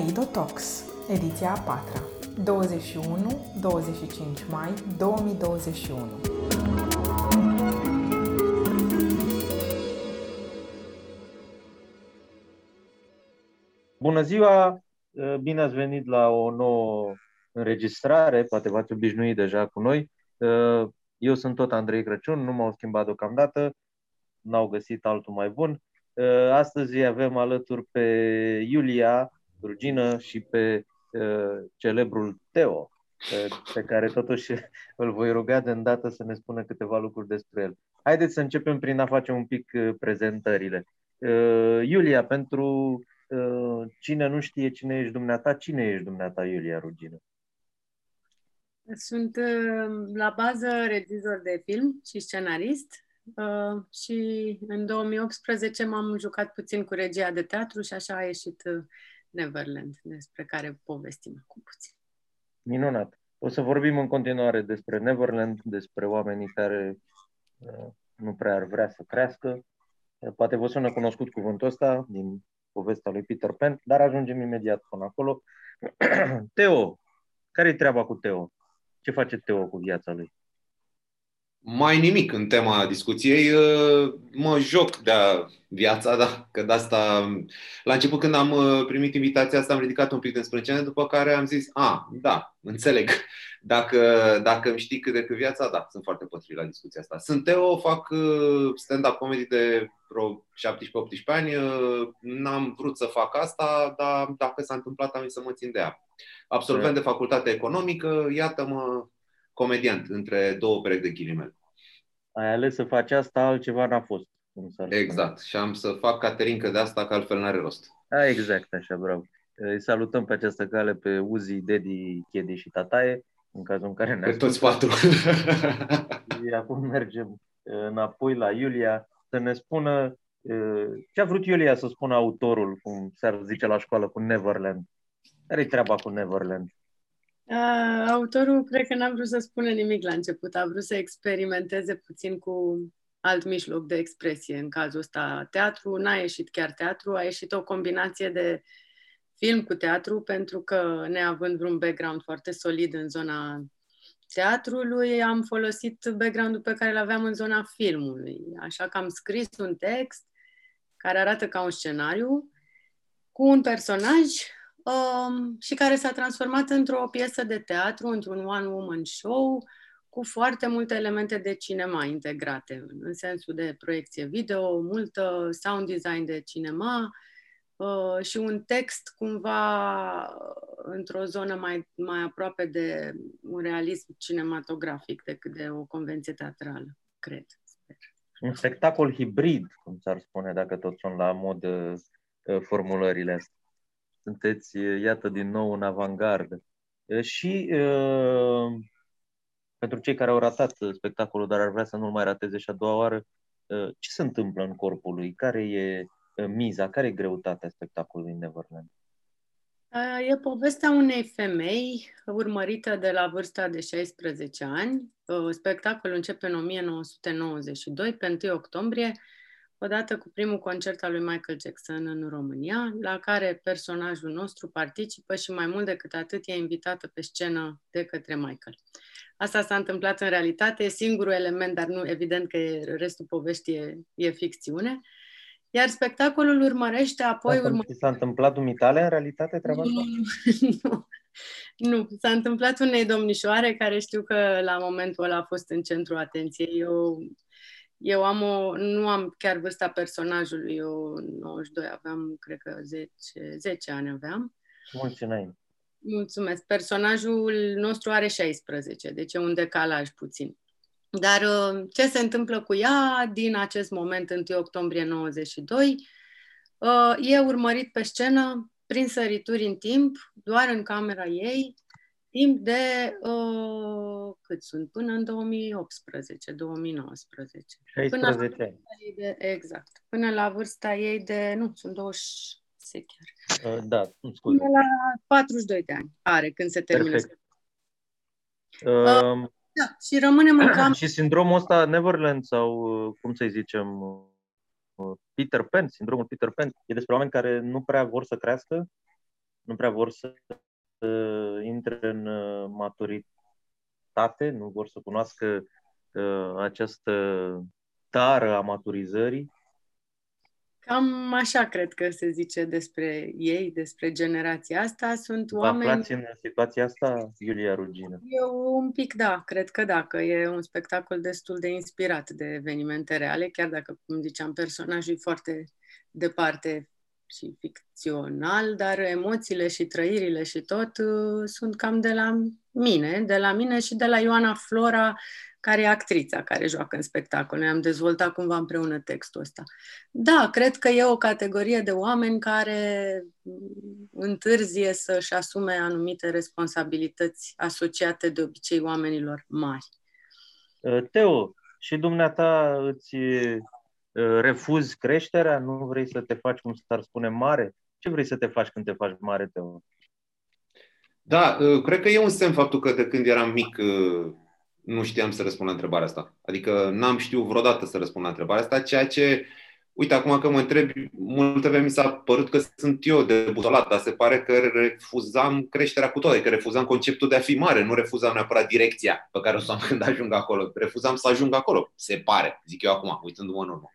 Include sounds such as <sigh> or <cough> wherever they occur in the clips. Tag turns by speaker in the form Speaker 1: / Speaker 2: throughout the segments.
Speaker 1: Kaleido Talks, ediția a patra, 21-25 mai 2021.
Speaker 2: Bună ziua! Bine ați venit la o nouă înregistrare, poate v-ați obișnuit deja cu noi. Eu sunt tot Andrei Crăciun, nu m-au schimbat deocamdată, n-au găsit altul mai bun. Astăzi avem alături pe Iulia Rugină și pe celebrul Teo, pe care totuși <laughs> îl voi ruga de îndată să ne spună câteva lucruri despre el. Haideți să începem prin a face un pic prezentările. Iulia, pentru cine nu știe cine ești dumneata, cine ești dumneata, Iulia Rugină?
Speaker 3: Sunt la bază regizor de film și scenarist uh, și în 2018 m-am jucat puțin cu regia de teatru și așa a ieșit Neverland, despre care povestim acum puțin.
Speaker 2: Minunat! O să vorbim în continuare despre Neverland, despre oamenii care uh, nu prea ar vrea să crească. Poate vă sună cunoscut cuvântul ăsta din povestea lui Peter Pan, dar ajungem imediat până acolo. <clears throat> Teo, care-i treaba cu Teo? Ce face Teo cu viața lui?
Speaker 4: Mai nimic în tema discuției. Mă joc de viața, da, că de asta... La început când am primit invitația asta am ridicat un pic de sprâncene, după care am zis, a, da, înțeleg. <laughs> Dacă, dacă îmi știi cât de cât viața, da, sunt foarte potrivit la discuția asta. Sunt Teo, fac stand-up comedy de vreo 17-18 ani. N-am vrut să fac asta, dar dacă s-a întâmplat, am să mă țin de ea. Absolvent de facultate economică, iată-mă comediant, între două perechi de ghilimele.
Speaker 2: Ai ales să faci asta, altceva n-a fost.
Speaker 4: Exact. Și am să fac caterincă de asta, că altfel n-are rost.
Speaker 2: A, exact, așa, bravo. Îi salutăm pe această cale pe Uzi, Dedi, Chedi și Tataie, în cazul în care ne
Speaker 4: Pe toți patru. <laughs>
Speaker 2: Acum mergem înapoi la Iulia să ne spună ce a vrut Iulia să spună autorul, cum s-ar zice la școală, cu Neverland. Care-i treaba cu Neverland?
Speaker 3: Uh, autorul cred că n-a vrut să spună nimic la început, a vrut să experimenteze puțin cu alt mijloc de expresie. În cazul ăsta, teatru, n-a ieșit chiar teatru, a ieșit o combinație de film cu teatru, pentru că, neavând vreun background foarte solid în zona teatrului, am folosit background-ul pe care îl aveam în zona filmului. Așa că am scris un text care arată ca un scenariu cu un personaj um, și care s-a transformat într-o piesă de teatru, într-un one-woman show, cu foarte multe elemente de cinema integrate, în sensul de proiecție video, multă sound design de cinema uh, și un text cumva într-o zonă mai, mai aproape de un realism cinematografic decât de o convenție teatrală, cred. Sper.
Speaker 2: Un spectacol hibrid, cum s-ar spune, dacă tot sunt la mod uh, formulările astea sunteți, iată, din nou în avangardă. Și uh, pentru cei care au ratat spectacolul, dar ar vrea să nu-l mai rateze și a doua oară, uh, ce se întâmplă în corpul lui? Care e uh, miza? Care e greutatea spectacolului Neverland?
Speaker 3: E povestea unei femei urmărită de la vârsta de 16 ani. Spectacolul începe în 1992, pe 1 octombrie, odată cu primul concert al lui Michael Jackson în România, la care personajul nostru participă și mai mult decât atât e invitată pe scenă de către Michael. Asta s-a întâmplat în realitate, e singurul element, dar nu evident că restul poveștii e, e ficțiune. Iar spectacolul urmărește apoi...
Speaker 2: S-a, urmă... s-a întâmplat dumitale în realitate treaba asta? <laughs>
Speaker 3: Nu, nu, s-a întâmplat unei domnișoare care știu că la momentul ăla a fost în centru atenției. Eu eu am o, nu am chiar vârsta personajului, eu 92 aveam, cred că 10, 10 ani aveam.
Speaker 2: Mulți înainte.
Speaker 3: Mulțumesc. Personajul nostru are 16, deci e un decalaj puțin. Dar uh, ce se întâmplă cu ea din acest moment, 1 octombrie 92, uh, e urmărit pe scenă prin sărituri în timp, doar în camera ei, timp de uh, cât sunt? Până în 2018, 2019.
Speaker 2: 16 până
Speaker 3: de, exact. Până la vârsta ei de, nu, sunt 20 chiar.
Speaker 2: Uh, da, scuze.
Speaker 3: Până la 42 de ani are când se termină.
Speaker 2: Perfect.
Speaker 3: Uh, uh, da, și rămânem în cam...
Speaker 2: Și sindromul ăsta Neverland sau, uh, cum să-i zicem, uh, Peter Pan, sindromul Peter Pan, e despre oameni care nu prea vor să crească nu prea vor să uh, intre în uh, maturitate, nu vor să cunoască uh, această tară a maturizării.
Speaker 3: Cam așa cred că se zice despre ei, despre generația asta. Sunt
Speaker 2: Vă
Speaker 3: oameni...
Speaker 2: aflați în situația asta, Iulia Rugină?
Speaker 3: Eu un pic da, cred că da, că e un spectacol destul de inspirat de evenimente reale, chiar dacă, cum ziceam, personajul e foarte departe și ficțional, dar emoțiile și trăirile și tot uh, sunt cam de la mine, de la mine și de la Ioana Flora, care e actrița care joacă în spectacol. Noi am dezvoltat cumva împreună textul ăsta. Da, cred că e o categorie de oameni care mm, întârzie să-și asume anumite responsabilități asociate de obicei oamenilor mari.
Speaker 2: Uh, Teo, și dumneata îți uh, refuzi creșterea? Nu vrei să te faci, cum s-ar spune, mare? Ce vrei să te faci când te faci mare, Teo?
Speaker 4: Da, uh, cred că e un semn faptul că de când eram mic uh, nu știam să răspund la întrebarea asta. Adică n-am știut vreodată să răspund la întrebarea asta, ceea ce, uite, acum că mă întreb, multe vreme mi s-a părut că sunt eu de buzolat, dar se pare că refuzam creșterea cu toate, că refuzam conceptul de a fi mare, nu refuzam neapărat direcția pe care o să am <laughs> când ajung acolo. Refuzam să ajung acolo, se pare, zic eu acum, uitându-mă în urmă.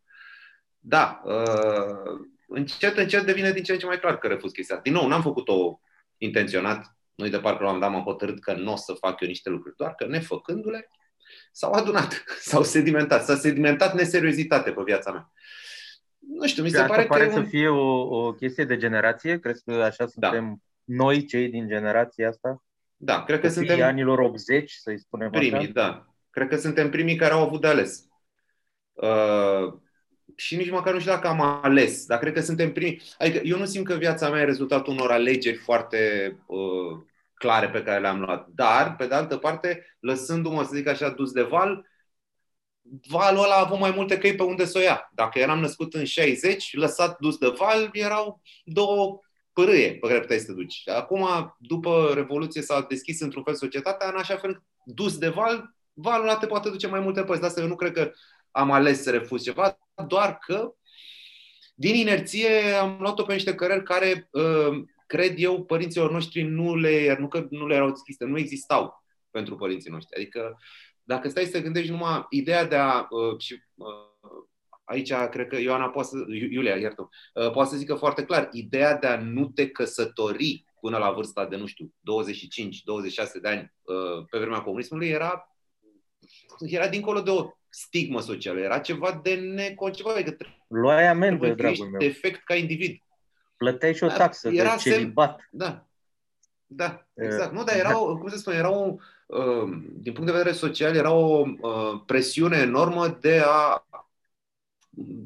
Speaker 4: Da, uh, încet, încet devine din ce în ce mai clar că refuz chestia. Din nou, n-am făcut-o intenționat, nu-i de parcă l-am dat, m-am hotărât că nu o să fac eu niște lucruri, doar că nefăcându-le, s-au adunat, <laughs> s-au sedimentat, s-a sedimentat neseriozitate pe viața mea. Nu știu, mi se
Speaker 2: Asta
Speaker 4: pare,
Speaker 2: pare
Speaker 4: că
Speaker 2: să
Speaker 4: un...
Speaker 2: fie o, o chestie de generație? Crezi că așa
Speaker 4: Da.
Speaker 2: suntem noi, cei din generația asta?
Speaker 4: Da, cred că
Speaker 2: Copiii
Speaker 4: suntem
Speaker 2: anilor 80, să-i spunem
Speaker 4: primii,
Speaker 2: așa?
Speaker 4: da. Cred că suntem primii care au avut de ales. Uh, și nici măcar nu știu dacă am ales, dar cred că suntem primii. Adică eu nu simt că viața mea e rezultatul unor alegeri foarte uh, clare pe care le-am luat. Dar, pe de altă parte, lăsându-mă, să zic așa, dus de val, valul ăla a avut mai multe căi pe unde să o ia. Dacă eram născut în 60, lăsat dus de val, erau două pârâie pe care puteai să te duci. Acum, după Revoluție, s-a deschis într-un fel societatea, în așa fel, dus de val, valul ăla te poate duce mai multe părți. De asta eu nu cred că am ales să refuz ceva, doar că din inerție am luat-o pe niște cărări care, uh, cred eu, părinților noștri nu le, nu că nu le erau deschise, nu existau pentru părinții noștri. Adică, dacă stai să gândești numai ideea de a, uh, și uh, aici cred că Ioana poate să, Iulia, iartă, poate să zică foarte clar, ideea de a nu te căsători până la vârsta de, nu știu, 25-26 de ani pe vremea comunismului era, era dincolo de o stigmă socială, era ceva de neconcepat. Adică
Speaker 2: Luai amendă,
Speaker 4: trebuie
Speaker 2: dragul
Speaker 4: ești
Speaker 2: meu.
Speaker 4: defect ca individ.
Speaker 2: Plăteai și o
Speaker 4: Da,
Speaker 2: taxă
Speaker 4: era
Speaker 2: de
Speaker 4: semn-
Speaker 2: celibat.
Speaker 4: Da. Da,
Speaker 2: Eh,
Speaker 4: exact. Nu, dar era, o, cum să spun, era o, uh, din punct de vedere social, era o uh, presiune enormă de a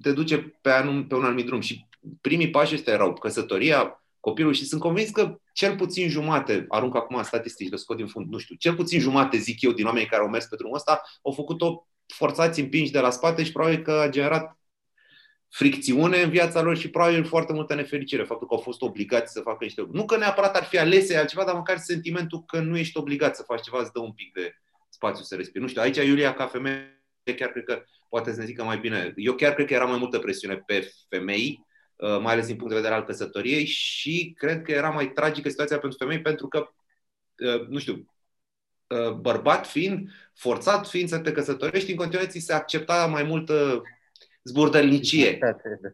Speaker 4: te duce pe, anum, pe un anumit drum. Și primii pași ăștia erau căsătoria, copilul și sunt convins că cel puțin jumate, arunc acum statistici, le scot din fund, nu știu, cel puțin jumate, zic eu, din oamenii care au mers pe drumul ăsta, au făcut-o forțați împinși de la spate și probabil că a generat fricțiune în viața lor și probabil foarte multă nefericire, faptul că au fost obligați să facă niște lucruri. Nu că neapărat ar fi alese altceva, dar măcar sentimentul că nu ești obligat să faci ceva îți dă un pic de spațiu să respiri. Nu știu, aici Iulia ca femeie chiar cred că poate să ne zică mai bine. Eu chiar cred că era mai multă presiune pe femei, uh, mai ales din punct de vedere al căsătoriei și cred că era mai tragică situația pentru femei pentru că, uh, nu știu, uh, bărbat fiind, forțat fiind să te căsătorești, în continuare ți se accepta mai multă zburdălnicie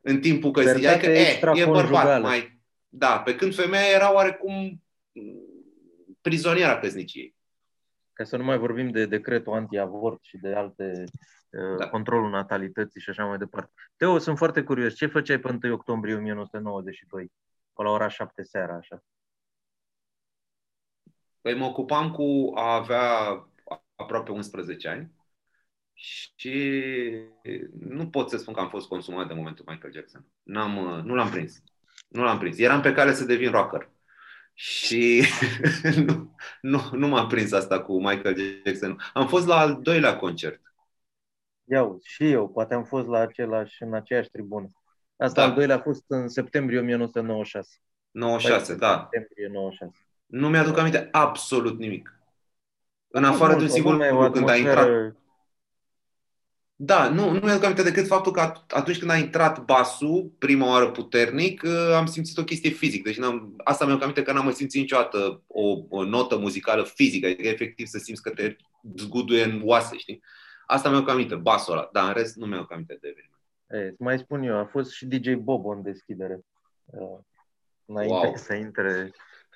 Speaker 4: în timpul că
Speaker 2: Libertate
Speaker 4: ziceai că e, e
Speaker 2: extraconjugală.
Speaker 4: bărbat mai... Da, pe când femeia era oarecum prizoniera căsniciei.
Speaker 2: Ca să nu mai vorbim de decretul anti-avort și de alte uh,
Speaker 4: Da.
Speaker 2: controlul natalității și așa mai departe. Teo, sunt foarte curios. Ce făceai pe 1 octombrie 1992? Pe la ora 7 seara, așa.
Speaker 4: Păi mă ocupam cu a avea aproape 11 ani și nu pot să spun că am fost consumat de momentul Michael Jackson. N-am, nu l-am prins. Nu l-am prins. Eram pe cale să devin rocker. Și <laughs> nu, nu, nu m-a prins asta cu Michael Jackson. Am fost la al doilea concert.
Speaker 2: Ia uzi, și eu, poate am fost la același, în aceeași tribună. Asta
Speaker 4: Da.
Speaker 2: al doilea a fost în septembrie 1996.
Speaker 4: 96, da.
Speaker 2: Septembrie 96.
Speaker 4: Nu mi-aduc aminte absolut nimic. În
Speaker 2: A fost
Speaker 4: afară de un
Speaker 2: mult,
Speaker 4: singur
Speaker 2: lumea, o
Speaker 4: lucru când a intrat.
Speaker 2: atmosferă-
Speaker 4: Da, nu, nu mi-aduc aminte decât faptul că atunci când a intrat basul, prima oară puternic, uh, am simțit o chestie fizică. Deci n-am, asta mi-aduc aminte că n-am mai simțit niciodată o, o notă muzicală fizică, adică efectiv să simți că te zguduie în oase, știi? Asta mi-aduc aminte, basul ăla, dar în rest nu mi-aduc aminte de eveniment.
Speaker 2: E, mai spun eu, a fost și DJ Bobo în deschidere. Uh, înainte wow. să intre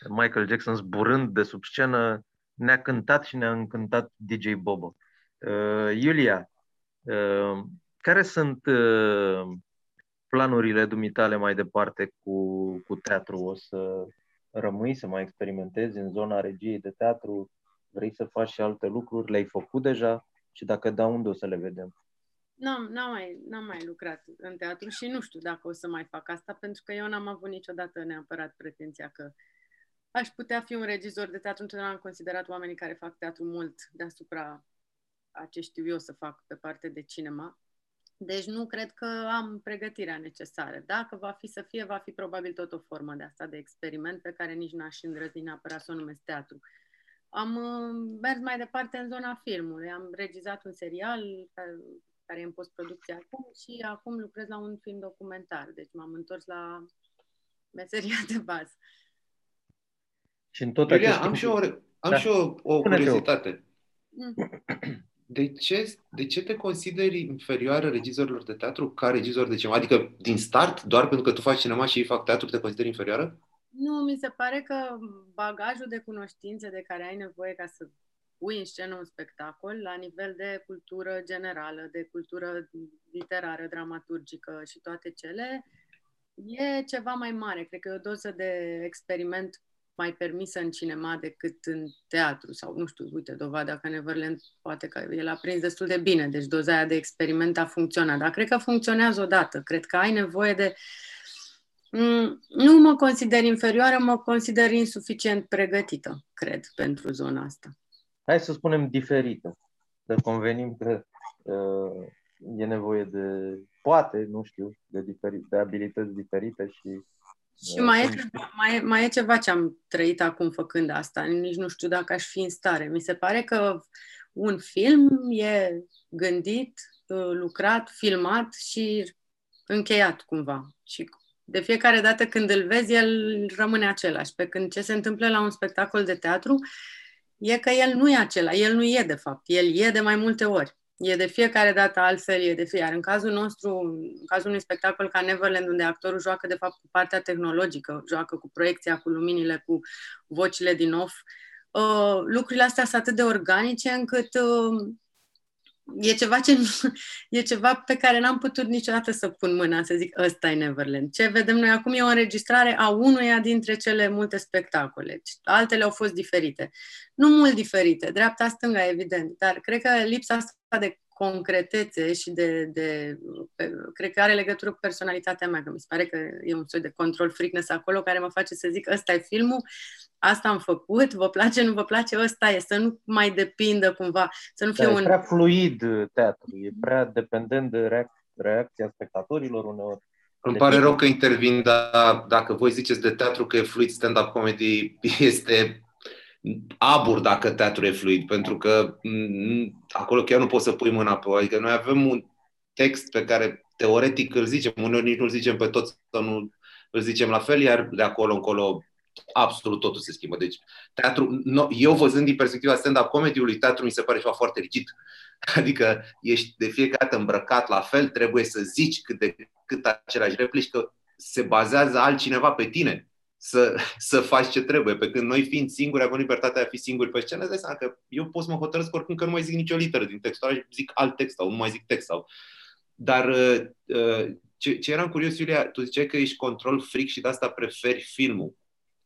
Speaker 2: Michael Jackson zburând de sub scenă, ne-a cântat și ne-a încântat DJ Bobo. Uh, Iulia, uh, care sunt uh, planurile dumitale mai departe cu, cu teatru? O să rămâi să mai experimentezi în zona regiei de teatru? Vrei să faci și alte lucruri? Le-ai făcut deja? Și dacă da, unde o să le vedem?
Speaker 3: N-am, n-am, mai, n-am mai lucrat în teatru și nu știu dacă o să mai fac asta, pentru că eu n-am avut niciodată neapărat pretenția că aș putea fi un regizor de teatru. Întotdeauna am considerat oamenii care fac teatru mult deasupra a ce știu eu să fac pe parte de cinema. Deci nu cred că am pregătirea necesară. Dacă va fi să fie, va fi probabil tot o formă de asta, de experiment, pe care nici n-aș îndrăzni neapărat să o numesc teatru. Am uh, mers mai departe în zona filmului. Am regizat un serial care e în postproducție acum și acum lucrez la un film documentar. Deci m-am întors la meseria de bază.
Speaker 2: Și în tot
Speaker 4: Iulia, am și o, am da. și o, o curiozitate. Mm. <clears throat> De ce, de ce te consideri inferioară regizorilor de teatru ca regizor de cinema? Adică din start, doar pentru că tu faci cinema și ei fac teatru, te consideri inferioară?
Speaker 3: Nu, mi se pare că bagajul de cunoștințe de care ai nevoie ca să pui în scenă un spectacol la nivel de cultură generală, de cultură literară, dramaturgică și toate cele, e ceva mai mare. Cred că e o doză de experiment mai permisă în cinema decât în teatru sau, nu știu, uite, dovada că Neverland poate că el a prins destul de bine, deci doza aia de experiment a funcționat, dar cred că funcționează odată. Cred că ai nevoie de mm, nu mă consider inferioară, mă consider insuficient pregătită, cred, pentru zona asta
Speaker 2: hai să spunem, diferită. Să convenim că uh, e nevoie de, poate, nu știu, de, diferi, de abilități diferite și
Speaker 3: și mai e, mai, mai e ceva ce am trăit acum făcând asta. Nici nu știu dacă aș fi în stare. Mi se pare că un film e gândit, uh, lucrat, filmat și încheiat cumva. Și de fiecare dată când îl vezi, el rămâne același. Pe când ce se întâmplă la un spectacol de teatru e că el nu e acela, el nu e de fapt, el e de mai multe ori. E de fiecare dată altfel, e de fiecare. Iar în cazul nostru, în cazul unui spectacol ca Neverland, unde actorul joacă de fapt cu partea tehnologică, joacă cu proiecția, cu luminile, cu vocile din off, uh, lucrurile astea sunt atât de organice încât uh, e ceva, ce nu, <laughs> e ceva pe care n-am putut niciodată să pun mâna, să zic, ăsta e Neverland. Ce vedem noi acum e o înregistrare a unuia dintre cele multe spectacole. Altele au fost diferite. Nu mult diferite, dreapta-stânga, evident, dar cred că lipsa asta de concretețe și de, de, cred că are legătură cu personalitatea mea, că mi se pare că e un soi de control freakness acolo care mă face să zic ăsta e filmul, asta am făcut, vă place, nu vă place, ăsta e, să nu mai depindă cumva, să nu fie da, un...
Speaker 2: E prea fluid teatru, e prea dependent de reac- reacția spectatorilor uneori.
Speaker 4: Îmi pare rău că intervin, dar dacă voi ziceți de teatru că e fluid stand-up comedy, <laughs> este abur dacă teatru e fluid, pentru că acolo chiar nu poți să pui mâna pe Adică noi avem un text pe care teoretic îl zicem, uneori nici nu-l zicem pe toți sau nu îl zicem la fel, iar de acolo încolo absolut totul se schimbă. Deci, teatru, no, eu văzând din perspectiva stand-up comedy-ului, teatru mi se pare ceva foarte rigid. <laughs> Adică ești de fiecare dată îmbrăcat la fel, trebuie să zici cât de cât același replici, că se bazează altcineva pe tine să, să faci ce trebuie. Pe când noi fiind singuri, avem libertatea de a fi singuri pe scenă, îți că eu pot să mă hotărăsc oricum că nu mai zic nicio literă din textul zic alt text sau nu mai zic text sau... Dar uh, uh, ce, ce eram curios, Iulia, tu ziceai că ești control fric și de asta preferi filmul.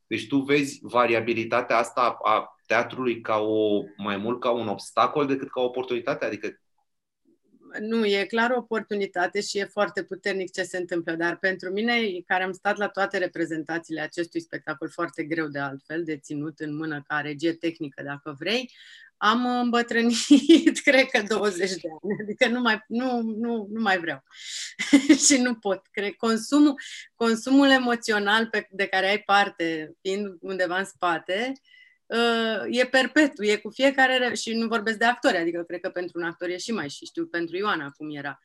Speaker 4: Deci tu vezi variabilitatea asta a teatrului ca o, mai mult ca un obstacol decât ca o oportunitate? Adică
Speaker 3: nu, e clar o oportunitate și e foarte puternic ce se întâmplă, dar pentru mine, care am stat la toate reprezentațiile acestui spectacol, foarte greu de altfel, de ținut în mână ca regie tehnică, dacă vrei, am îmbătrânit, <laughs> cred că 20 de ani, adică nu mai, nu, nu, nu mai vreau <laughs> și nu pot. Cred consumul, consumul emoțional pe, de care ai parte, fiind undeva în spate, uh, e perpetu, e cu fiecare, și nu vorbesc de actori, adică cred că pentru un actor e și mai, și știu pentru Ioana cum era.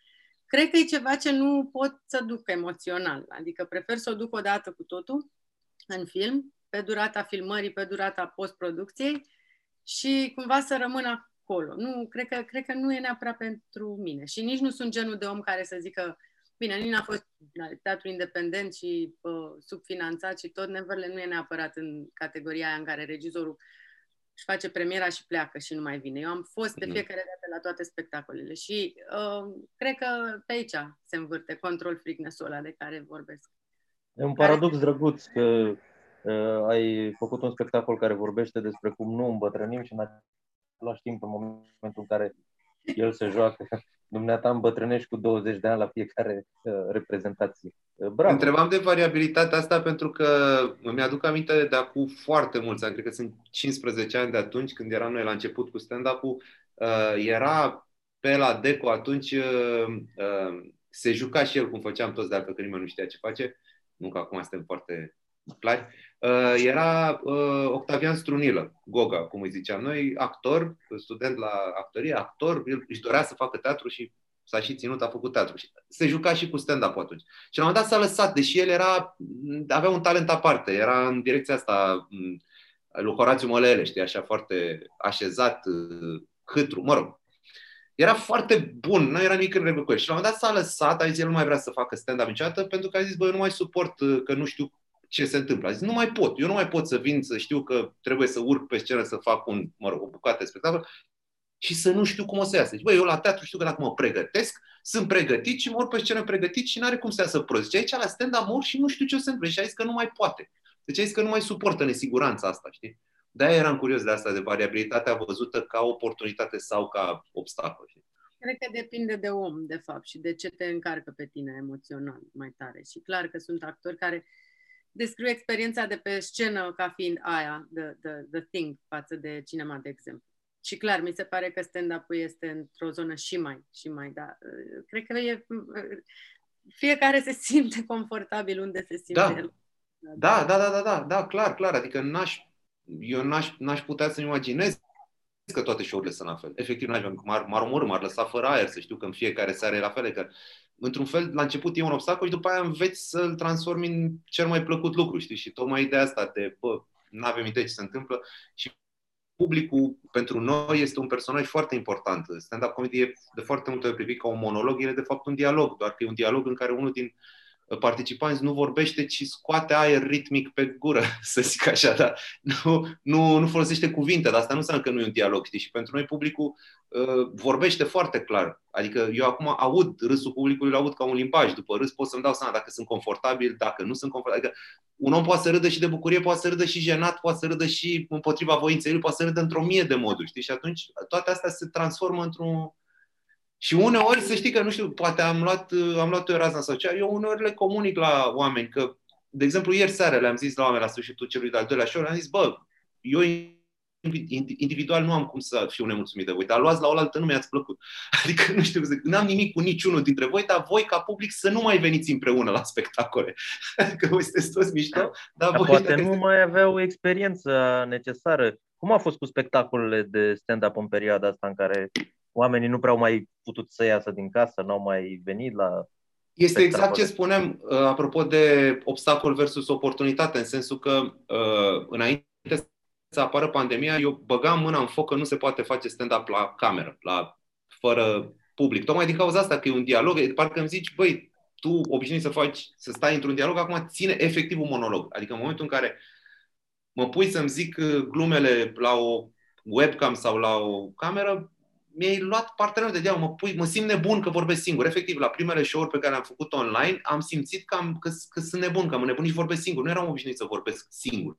Speaker 3: Cred că e ceva ce nu pot să duc emoțional, adică prefer să o duc o dată cu totul în film, pe durata filmării, pe durata postproducției și cumva să rămână acolo. Nu, cred că, cred că nu e neapărat pentru mine și nici nu sunt genul de om care să zică Bine, Nina a fost teatru independent și uh, subfinanțat și tot, Neverland nu e neapărat în categoria aia în care regizorul își face premiera și pleacă și nu mai vine. Eu am fost de mhm. fiecare dată la toate spectacolele și uh, cred că pe aici se învârte control freakness-ul ăla de care vorbesc.
Speaker 2: E un paradox care... drăguț că uh, ai făcut un spectacol care vorbește despre cum nu îmbătrânim și în același timp, în momentul în care el se joacă, dumneata îmbătrânești cu 20 de ani la fiecare uh, reprezentație. Uh, bravo!
Speaker 4: Întrebam de variabilitatea asta pentru că îmi aduc aminte de acum foarte mulți ani, cred că sunt 15 ani de atunci, când eram noi la început cu stand-up-ul, uh, era pe la Deco atunci, uh, uh, se juca și el cum făceam toți, dacă că nimeni nu știa ce face, nu că acum suntem foarte clari, uh, era uh, Octavian Strunilă, Goga, cum îi ziceam noi, actor, student la actorie, actor, el își dorea să facă teatru și s-a și ținut, a făcut teatru. Și se juca și cu stand-up atunci. Și la un moment dat s-a lăsat, deși el era, avea un talent aparte, era în direcția asta mm, lui Horațiu Mălele, știi, așa foarte așezat, uh, hâtru, mă rog, era foarte bun, nu era nimic în regulă cu el. Și la un moment dat s-a lăsat, a zis, el nu mai vrea să facă stand-up niciodată, pentru că a zis, băi, eu nu mai suport că nu știu ce se întâmplă. A zis, nu mai pot, eu nu mai pot să vin să știu că trebuie să urc pe scenă să fac un, mă rog, o bucată de spectacol și să nu știu cum o să iasă. Deci, băi, eu la teatru știu că dacă mă pregătesc, sunt pregătit și mă urc pe scenă pregătit și nu are cum să iasă prost. Și aici la stand mor și nu știu ce o să întâmple. Și a zis că nu mai poate. Deci a zis că nu mai suportă nesiguranța asta, știi? De-aia eram curios de asta, de variabilitatea văzută ca oportunitate sau ca obstacol. Știi?
Speaker 3: Cred că depinde de om, de fapt, și de ce te încarcă pe tine emoțional mai tare. Și clar că sunt actori care descriu experiența de pe scenă ca fiind aia, the, the, the thing, față de cinema, de exemplu. Și clar, mi se pare că stand-up-ul este într-o zonă și mai, și mai, da. Cred că e, fiecare se simte confortabil unde se simte
Speaker 4: da. el. Da, da, da, da, da, da, clar, clar. Adică n-aș, eu n-aș, n-aș putea să-mi imaginez că toate show-urile sunt la fel. Efectiv, n-aș, m-ar, m-ar omorâ, m-ar lăsa fără aer, să știu că în fiecare seară e la fel. Că într-un fel, la început e un obstacol și după aia înveți să-l transformi în cel mai plăcut lucru, știi? Și tocmai ideea asta de, bă, nu avem idee ce se întâmplă și publicul pentru noi este un personaj foarte important. Stand-up comedy e de foarte multe ori privit ca un monolog, el e de fapt un dialog, doar că e un dialog în care unul din uh, participanți nu vorbește, ci scoate aer ritmic pe gură, <laughs> să zic așa, dar nu, nu, nu folosește cuvinte, dar asta nu înseamnă că nu e un dialog, știi? Și pentru noi publicul uh, vorbește foarte clar. Adică eu acum aud râsul publicului, îl aud ca un limbaj. După râs pot să-mi dau seama dacă sunt confortabil, dacă nu sunt confortabil. Adică un om poate să râdă și de bucurie, poate să râdă și jenat, poate să râdă și împotriva voinței lui, poate să râdă într-o mie de moduri, știi? Și atunci toate astea se transformă într-un și uneori, să știi că, nu știu, poate am luat, am luat o razna sau cea, eu uneori le comunic la oameni că, de exemplu, ieri seara le-am zis la oameni la sfârșitul celui de-al doilea show, le-am zis, bă, eu individual nu am cum să fiu nemulțumit de voi, dar luați la oaltă nu mi-ați plăcut. <laughs> Adică, nu știu, n-am nimic cu niciunul dintre voi, dar voi, ca public, să nu mai veniți împreună la spectacole. <laughs> Adică voi sunteți toți mișto, dar,
Speaker 2: dar
Speaker 4: voi...
Speaker 2: Poate nu este... mai aveau experiență necesară. Cum a fost cu spectacolele de stand-up în perioada asta în care oamenii nu prea au mai putut să iasă din casă, n-au mai venit la
Speaker 4: este exact ce spuneam uh, apropo de obstacol versus oportunitate, în sensul că uh, înainte să apară pandemia, eu băgam mâna în foc că nu se poate face stand-up la cameră, la, fără public. Tocmai din cauza asta că e un dialog, parcă îmi zici, băi, tu obișnuit să faci, să stai într-un dialog, acum ține efectiv un monolog. Adică în momentul în care mă pui să-mi zic uh, glumele la o webcam sau la o cameră, mi-ai luat partenerul de dialog, mă, pui, mă simt nebun că vorbesc singur. Efectiv, la primele show-uri pe care le-am făcut online, am simțit că, am, că, că sunt nebun, că am nebunit și vorbesc singur. Nu eram obișnuit să vorbesc singur.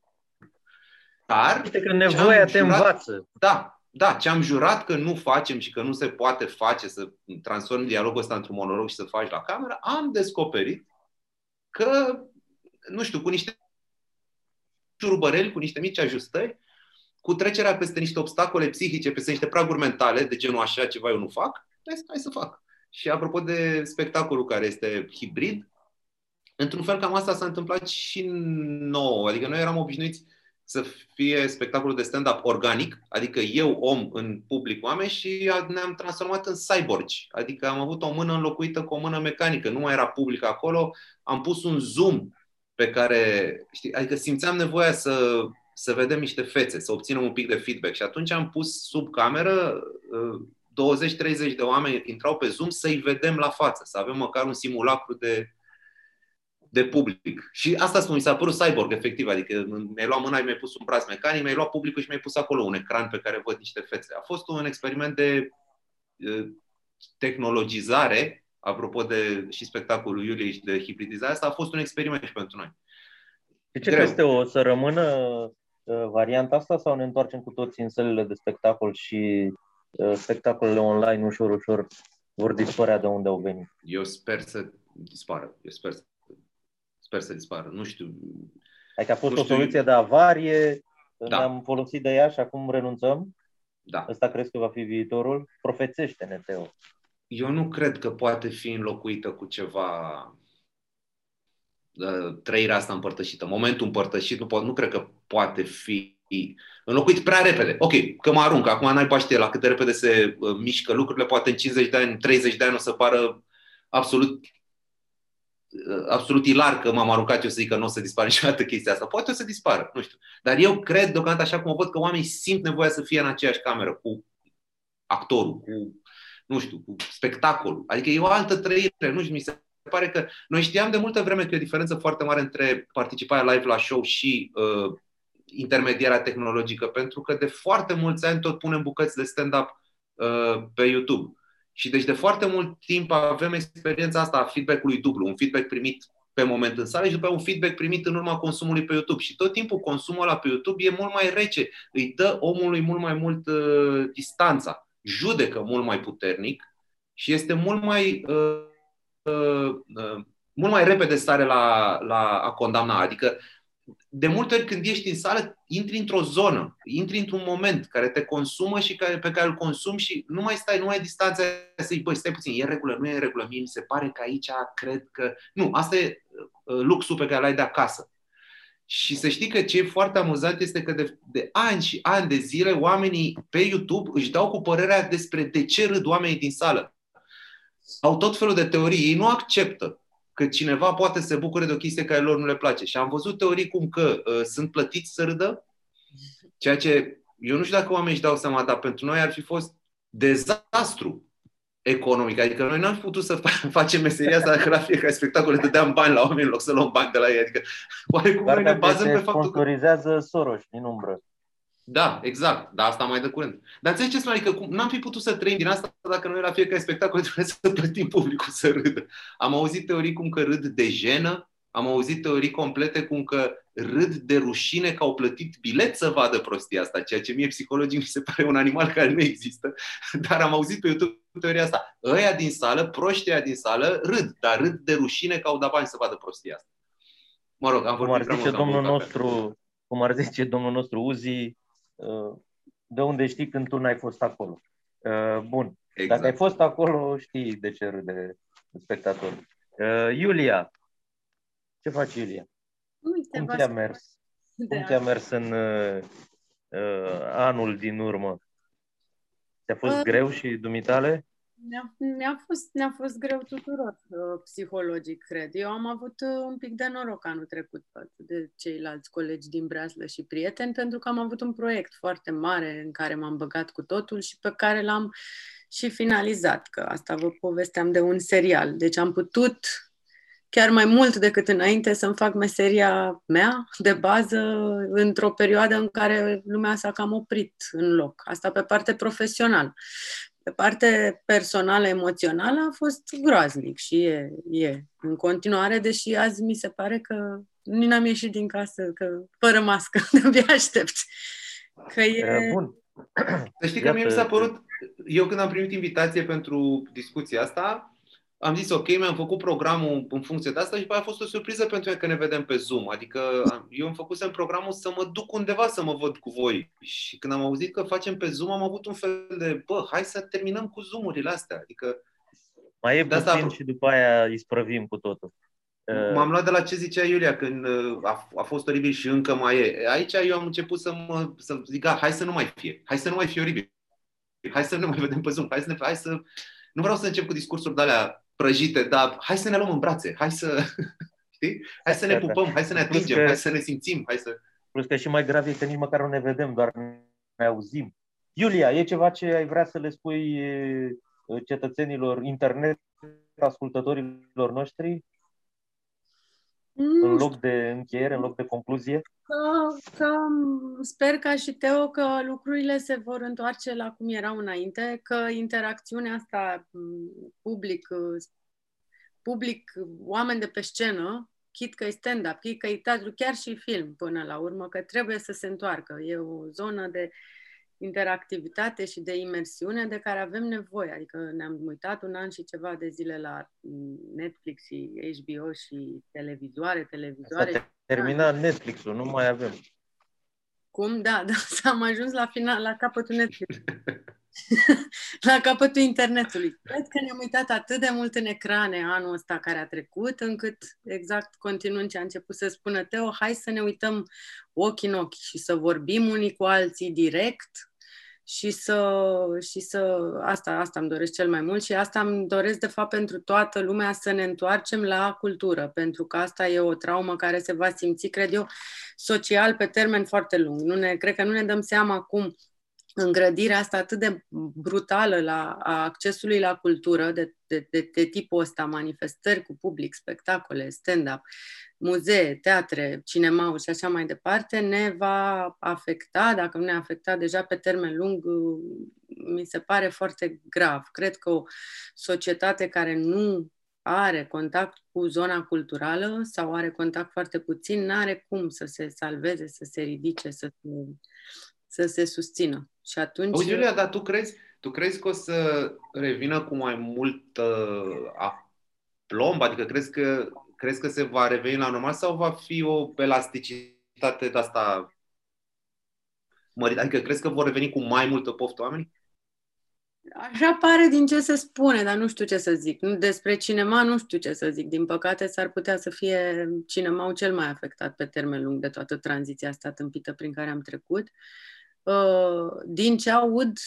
Speaker 4: Dar...
Speaker 2: Este că nevoia te jurat, învață.
Speaker 4: Da, da, ce am jurat că nu facem și că nu se poate face să transformi dialogul ăsta într-un monolog și să faci la cameră, am descoperit că, nu știu, cu niște șurubăreli, cu niște mici ajustări, cu trecerea peste niște obstacole psihice, peste niște praguri mentale, de genul așa ceva eu nu fac, hai, hai să fac. Și apropo de spectacolul care este hibrid, într-un fel cam asta s-a întâmplat și nouă. Adică noi eram obișnuiți să fie spectacolul de stand-up organic, adică eu, om, în public oameni și ne-am transformat în cyborgi. Adică am avut o mână înlocuită cu o mână mecanică. Nu mai era public acolo, am pus un zoom pe care, știi, adică simțeam nevoia să, să vedem niște fețe, să obținem un pic de feedback. Și atunci am pus sub cameră 20-30 uh, de oameni intrau pe Zoom să-i vedem la față, să avem măcar un simulacru de, de public. Și asta spun, mi s-a părut cyborg, efectiv, adică mi-ai luat mâna, mi-ai pus un braț mecanic, mi-ai luat publicul și mi-ai pus acolo un ecran pe care văd niște fețe. A fost un experiment de uh, tehnologizare, apropo de și spectacolul Iuliei și de hibridizare, asta a fost un experiment și pentru noi.
Speaker 2: De ce crezi, o să rămână uh, varianta asta sau ne întoarcem cu toții în sălile de spectacol și uh, spectacolele online ușor, ușor vor dispărea de unde au venit?
Speaker 4: Eu sper să dispară. Eu sper să Sper să dispară. Nu știu.
Speaker 2: Adică a fost o soluție de avarie, da. ne-am folosit de ea și acum renunțăm?
Speaker 4: Da.
Speaker 2: Ăsta crezi că va fi viitorul? Profețește-ne, Teo.
Speaker 4: Eu nu cred că poate fi înlocuită cu ceva uh, trăirea asta împărtășită. Momentul împărtășit nu, po- nu cred că poate fi înlocuit prea repede. Ok, că mă arunc, acum n-ai paște la cât de repede se uh, mișcă lucrurile, poate în 50 de ani, 30 de ani o să pară absolut Uh, absolut ilar că m-am aruncat eu să zic că nu o să dispară niciodată chestia asta. Poate o să dispară, nu știu. Dar eu cred deocamdată așa cum o văd că oamenii simt nevoia să fie în aceeași cameră cu actorul, cu, nu știu, cu spectacolul. Adică e o altă trăire, nu știu, mi se pare că noi știam de multă vreme că e o diferență foarte mare între participarea live la show și uh, intermediarea tehnologică, pentru că de foarte mulți ani tot punem bucăți de stand-up uh, pe YouTube. Și deci de foarte mult timp avem experiența asta a feedback-ului dublu, un feedback primit pe moment în sală și după un feedback primit în urma consumului pe YouTube. Și tot timpul consumul ăla pe YouTube e mult mai rece, îi dă omului mult mai mult uh, distanța, judecă mult mai puternic și este mult mai uh, uh, uh, mult mai repede stare la, la a condamna. Adică de multe ori când ești în sală, intri într-o zonă, intri într-un moment care te consumă și care, pe care îl consumi și nu mai stai, nu mai ai distanța să zici, băi, stai puțin, e în regulă, nu e în regulă, mie mi se pare că aici cred că... Nu, asta e uh, luxul pe care l-ai de acasă. Și să știi că ce e foarte amuzant este că de, de ani și ani de zile oamenii pe YouTube își dau cu părerea despre de ce râd oamenii din sală. Au tot felul de teorii, ei nu acceptă că cineva poate să se bucure de o chestie care lor nu le place. Și am văzut teorii cum că uh, sunt plătiți să râdă, ceea ce eu nu știu dacă oamenii își dau seama, dar pentru noi ar fi fost dezastru economic. Adică noi n-am putut să <laughs> facem meseria asta dacă la fiecare spectacol le dădeam bani la oameni în loc să luăm bani de la ei. Adică oarecum noi ne bazăm pe faptul că...
Speaker 2: sponsorizează Soros din umbră.
Speaker 4: Da, exact. Dar asta mai de curând. Dar înțelegi ce spun? Adică cum, n-am fi putut să trăim din asta dacă noi la fiecare spectacol <laughs> trebuie să plătim publicul să râdă. Am auzit teorii cum că râd de jenă, am auzit teorii complete cum că râd de rușine că au plătit bilet să vadă prostia asta, ceea ce mie psihologic mi se pare un animal care nu există, <laughs> dar am auzit pe YouTube teoria asta. Ăia din sală, proștii din sală, râd, dar râd de rușine că au dat bani să vadă prostia asta. Mă rog, am
Speaker 2: vorbit cum ar zice domnul nostru, cum ar zice domnul nostru Uzi, Uh, de unde știi când tu n-ai fost acolo. Uh, bun. Exact. Dacă ai fost acolo, știi de ce râde spectator. Uh, Iulia. Ce faci, Iulia?
Speaker 3: Uite,
Speaker 2: Cum ți-a mers? Cum ți-a mers în uh, anul din urmă? Ți-a fost uh, greu și dumitale?
Speaker 3: Ne-a, ne-a, fost, ne-a fost greu tuturor uh, psihologic, cred. Eu am avut uh, un pic de noroc anul trecut față de ceilalți colegi din Breaslă și prieteni, pentru că am avut un proiect foarte mare în care m-am băgat cu totul și pe care l-am și finalizat, că asta vă povesteam de un serial. Deci am putut chiar mai mult decât înainte să-mi fac meseria mea de bază într-o perioadă în care lumea s-a cam oprit în loc. Asta pe parte profesional. Pe parte personală, emoțională, a fost groaznic și e, e în continuare, deși azi mi se pare că nu n-am ieșit din casă, că fără mască, <laughs> de-abia aștept. Că e...
Speaker 2: Bun.
Speaker 4: Să știi că mie mi s-a părut, eu când am primit invitație pentru discuția asta, am zis ok, mi-am făcut programul în funcție de asta și a fost o surpriză pentru mine că ne vedem pe Zoom. Adică eu am făcut în programul să mă duc undeva să mă văd cu voi. Și când am auzit că facem pe Zoom, am avut un fel de, bă, hai să terminăm cu Zoom-urile astea. Adică
Speaker 2: mai e puțin asta... și după aia îi sprăvim cu totul.
Speaker 4: M-am luat de la ce zicea Iulia când uh, a, a fost oribil și încă mai e. Aici eu am început să, mă, să zic, a, hai să nu mai fie. Hai să nu mai fie oribil. Hai să nu mai vedem pe Zoom. Hai să ne, hai să... Nu vreau să încep cu discursuri de alea prăjite, dar hai să ne luăm în brațe. Hai să... <laughs> Știi? Hai să ne pupăm, hai să ne atingem, că, hai să ne simțim, hai să...
Speaker 2: Plus că și mai grav e că nici măcar nu ne vedem, doar ne auzim. Iulia, e ceva ce ai vrea să le spui cetățenilor internet, ascultătorilor noștri? în loc de încheiere, în loc de concluzie?
Speaker 3: Că, că sper ca și Teo că lucrurile se vor întoarce la cum erau înainte, că interacțiunea asta public, public, oameni de pe scenă, chit că e stand-up, chit că e teatru, chiar și film până la urmă, că trebuie să se întoarcă. E o zonă de interactivitate și de imersiune de care avem nevoie. Adică ne-am uitat un an și ceva de zile la Netflix și HBO și televizoare, televizoare. S-a
Speaker 2: terminat Netflix-ul, nu mai avem.
Speaker 3: Cum? Da, da, <laughs> s-am ajuns la final, la capătul Netflix. <laughs> la capătul internetului. Cred că ne-am uitat atât de mult în ecrane anul ăsta care a trecut, încât, exact continuând ce a început să spună Teo, hai să ne uităm ochi în ochi și să vorbim unii cu alții direct, și să, și să asta, asta îmi doresc cel mai mult și asta îmi doresc de fapt pentru toată lumea să ne întoarcem la cultură, pentru că asta e o traumă care se va simți, cred eu, social pe termen foarte lung. Nu ne, cred că nu ne dăm seama cum îngrădirea asta atât de brutală la, a accesului la cultură, de, de, de, de tipul ăsta, manifestări cu public, spectacole, stand-up, muzee, teatre, cinema și așa mai departe, ne va afecta, dacă nu ne-a afectat deja pe termen lung, mi se pare foarte grav. Cred că o societate care nu are contact cu zona culturală sau are contact foarte puțin, nu are cum să se salveze, să se ridice, să se, să se susțină. Și atunci...
Speaker 4: Auzi, Julia, dar tu crezi, tu crezi că o să revină cu mai mult uh, plomb? Adică crezi că crezi că se va reveni la normal sau va fi o elasticitate de asta mărită? Adică crezi că vor reveni cu mai multă poftă oamenii?
Speaker 3: Așa pare din ce se spune, dar nu știu ce să zic. Despre cinema nu știu ce să zic. Din păcate, s-ar putea să fie cinemaul cel mai afectat pe termen lung de toată tranziția asta tâmpită prin care am trecut. Uh, din ce aud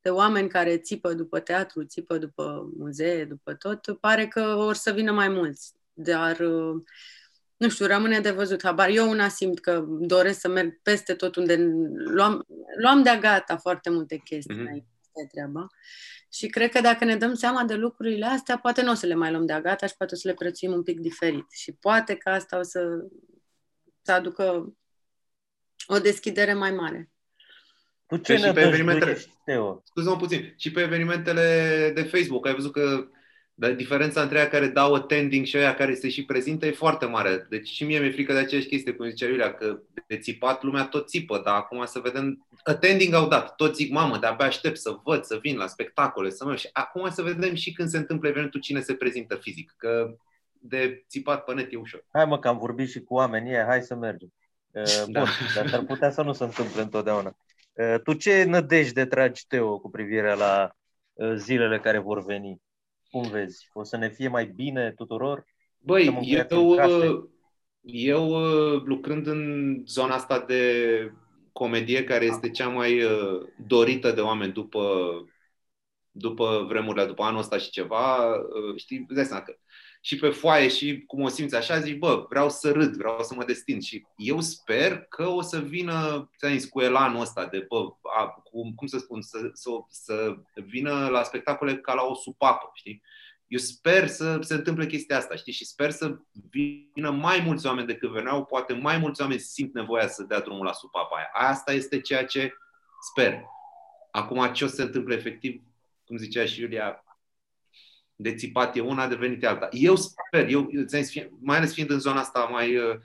Speaker 3: de oameni care țipă după teatru, țipă după muzee, după tot, pare că or să vină mai mulți dar uh, nu știu, rămâne de văzut. Habar. Eu una simt că doresc să merg peste tot unde luam, luam de-a gata foarte multe chestii mm-hmm. aici de treaba. Și cred că dacă ne dăm seama de lucrurile astea, poate nu o să le mai luăm de-a gata și poate o să le prețuim un pic diferit. Și poate că asta o să, să aducă o deschidere mai mare.
Speaker 2: Cu ce și pe evenimentele,
Speaker 4: Scuze-mă puțin, și pe evenimentele de Facebook, ai văzut că dar diferența între aia care dau attending și aia care se și prezintă e foarte mare. Deci și mie mi-e frică de aceeași chestie, cum zicea Iulia, că de țipat lumea tot țipă, dar acum să vedem, attending au dat, toți zic, mamă, de-abia aștept să văd, să vin la spectacole, să mă... Și acum să vedem și când se întâmplă evenimentul cine se prezintă fizic, că de țipat pe net e ușor.
Speaker 2: Hai mă, că am vorbit și cu oamenii, hai să mergem. <laughs> Uh, da. Bun, dar s-ar putea să nu se întâmple întotdeauna. Uh, tu ce nădejde tragi, Teo, cu privire la uh, zilele care vor veni? Cum vezi? O să ne fie mai bine tuturor?
Speaker 4: Băi, eu, eu lucrând în zona asta de comedie, care este cea mai uh, dorită de oameni după, după vremurile, după anul ăsta și ceva, uh, știi, dai seama că și pe foaie și cum o simți așa, zici, bă, vreau să râd, vreau să mă destind. Și eu sper că o să vină, ți cu elanul ăsta de, bă, a, cum, cum să spun, să, să, să vină la spectacole ca la o supapă, știi? Eu sper să se întâmple chestia asta, știi? Și sper să vină mai mulți oameni decât veneau, poate mai mulți oameni simt nevoia să dea drumul la supapa aia. Asta este ceea ce sper. Acum, ce o să se întâmple efectiv, cum zicea și Iulia, de țipat e una, a devenit alta. Eu sper, eu, mai ales fiind în zona asta mai... Uh,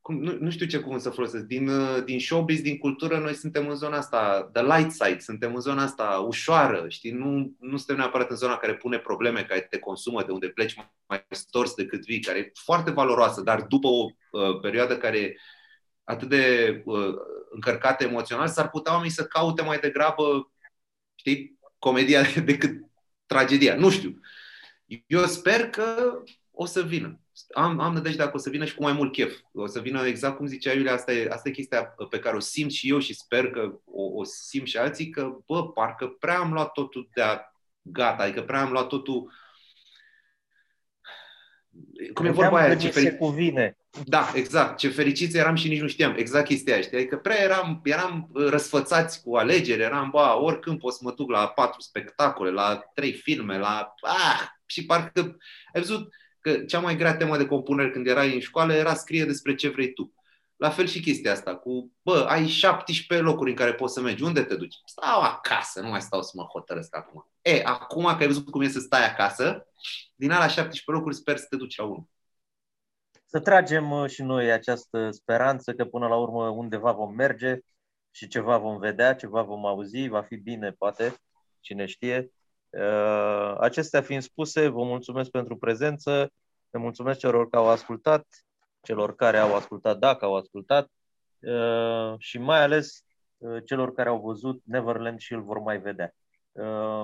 Speaker 4: cum, nu, nu știu ce cuvânt să folosesc, din, uh, din showbiz, din cultură, noi suntem în zona asta, the light side, suntem în zona asta ușoară, știi, nu, nu suntem neapărat în zona care pune probleme, care te consumă, de unde pleci mai, mai stors decât vii, care e foarte valoroasă, dar după o uh, perioadă care atât de uh, încărcată emoțional, s-ar putea oamenii să caute mai degrabă, știi, comedia <laughs> decât tragedia. Nu știu. Eu sper că o să vină. am, am nădejdea că o să vină și cu mai mult chef. O să vină exact cum zicea Iulia, asta e, asta e chestia pe care o simt și eu și sper că o, o simt și alții, că, bă, parcă prea am luat totul de a gata, adică prea am luat totul
Speaker 2: cum e vorba aia, ce feri... se cuvine.
Speaker 4: Da, exact. Ce fericiți eram și nici nu știam. Exact chestia aia, știi? Adică prea eram, eram răsfățați cu alegeri, eram, ba, oricând pot să mă duc la patru spectacole, la trei filme, la... Ah! Și parcă, ai văzut că cea mai grea temă de compunere când erai în școală era scrie despre ce vrei tu. La fel și chestia asta cu, bă, ai 17 locuri în care poți să mergi. Unde te duci? Stau acasă, nu mai stau să mă hotărăsc acum. E, acum că ai văzut cum e să stai acasă, din alea 17 locuri sper să te duci la unul.
Speaker 2: Să tragem uh, și noi această speranță că până la urmă undeva vom merge și ceva vom vedea, ceva vom auzi, va fi bine, poate, cine știe. Uh, acestea fiind spuse, vă mulțumesc pentru prezență, le mulțumesc celor care au ascultat, celor care au ascultat, dacă au ascultat, uh, și mai ales celor care au văzut Neverland și îl vor mai vedea.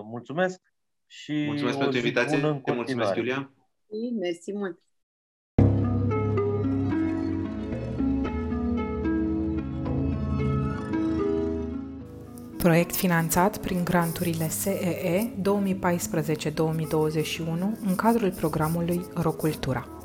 Speaker 2: Mulțumesc și
Speaker 4: mulțumesc pentru invitație. Te mulțumesc, Iulia.
Speaker 3: Mersi mult.
Speaker 1: Proiect finanțat prin granturile SEE 2014-2021 în cadrul programului Rocultura.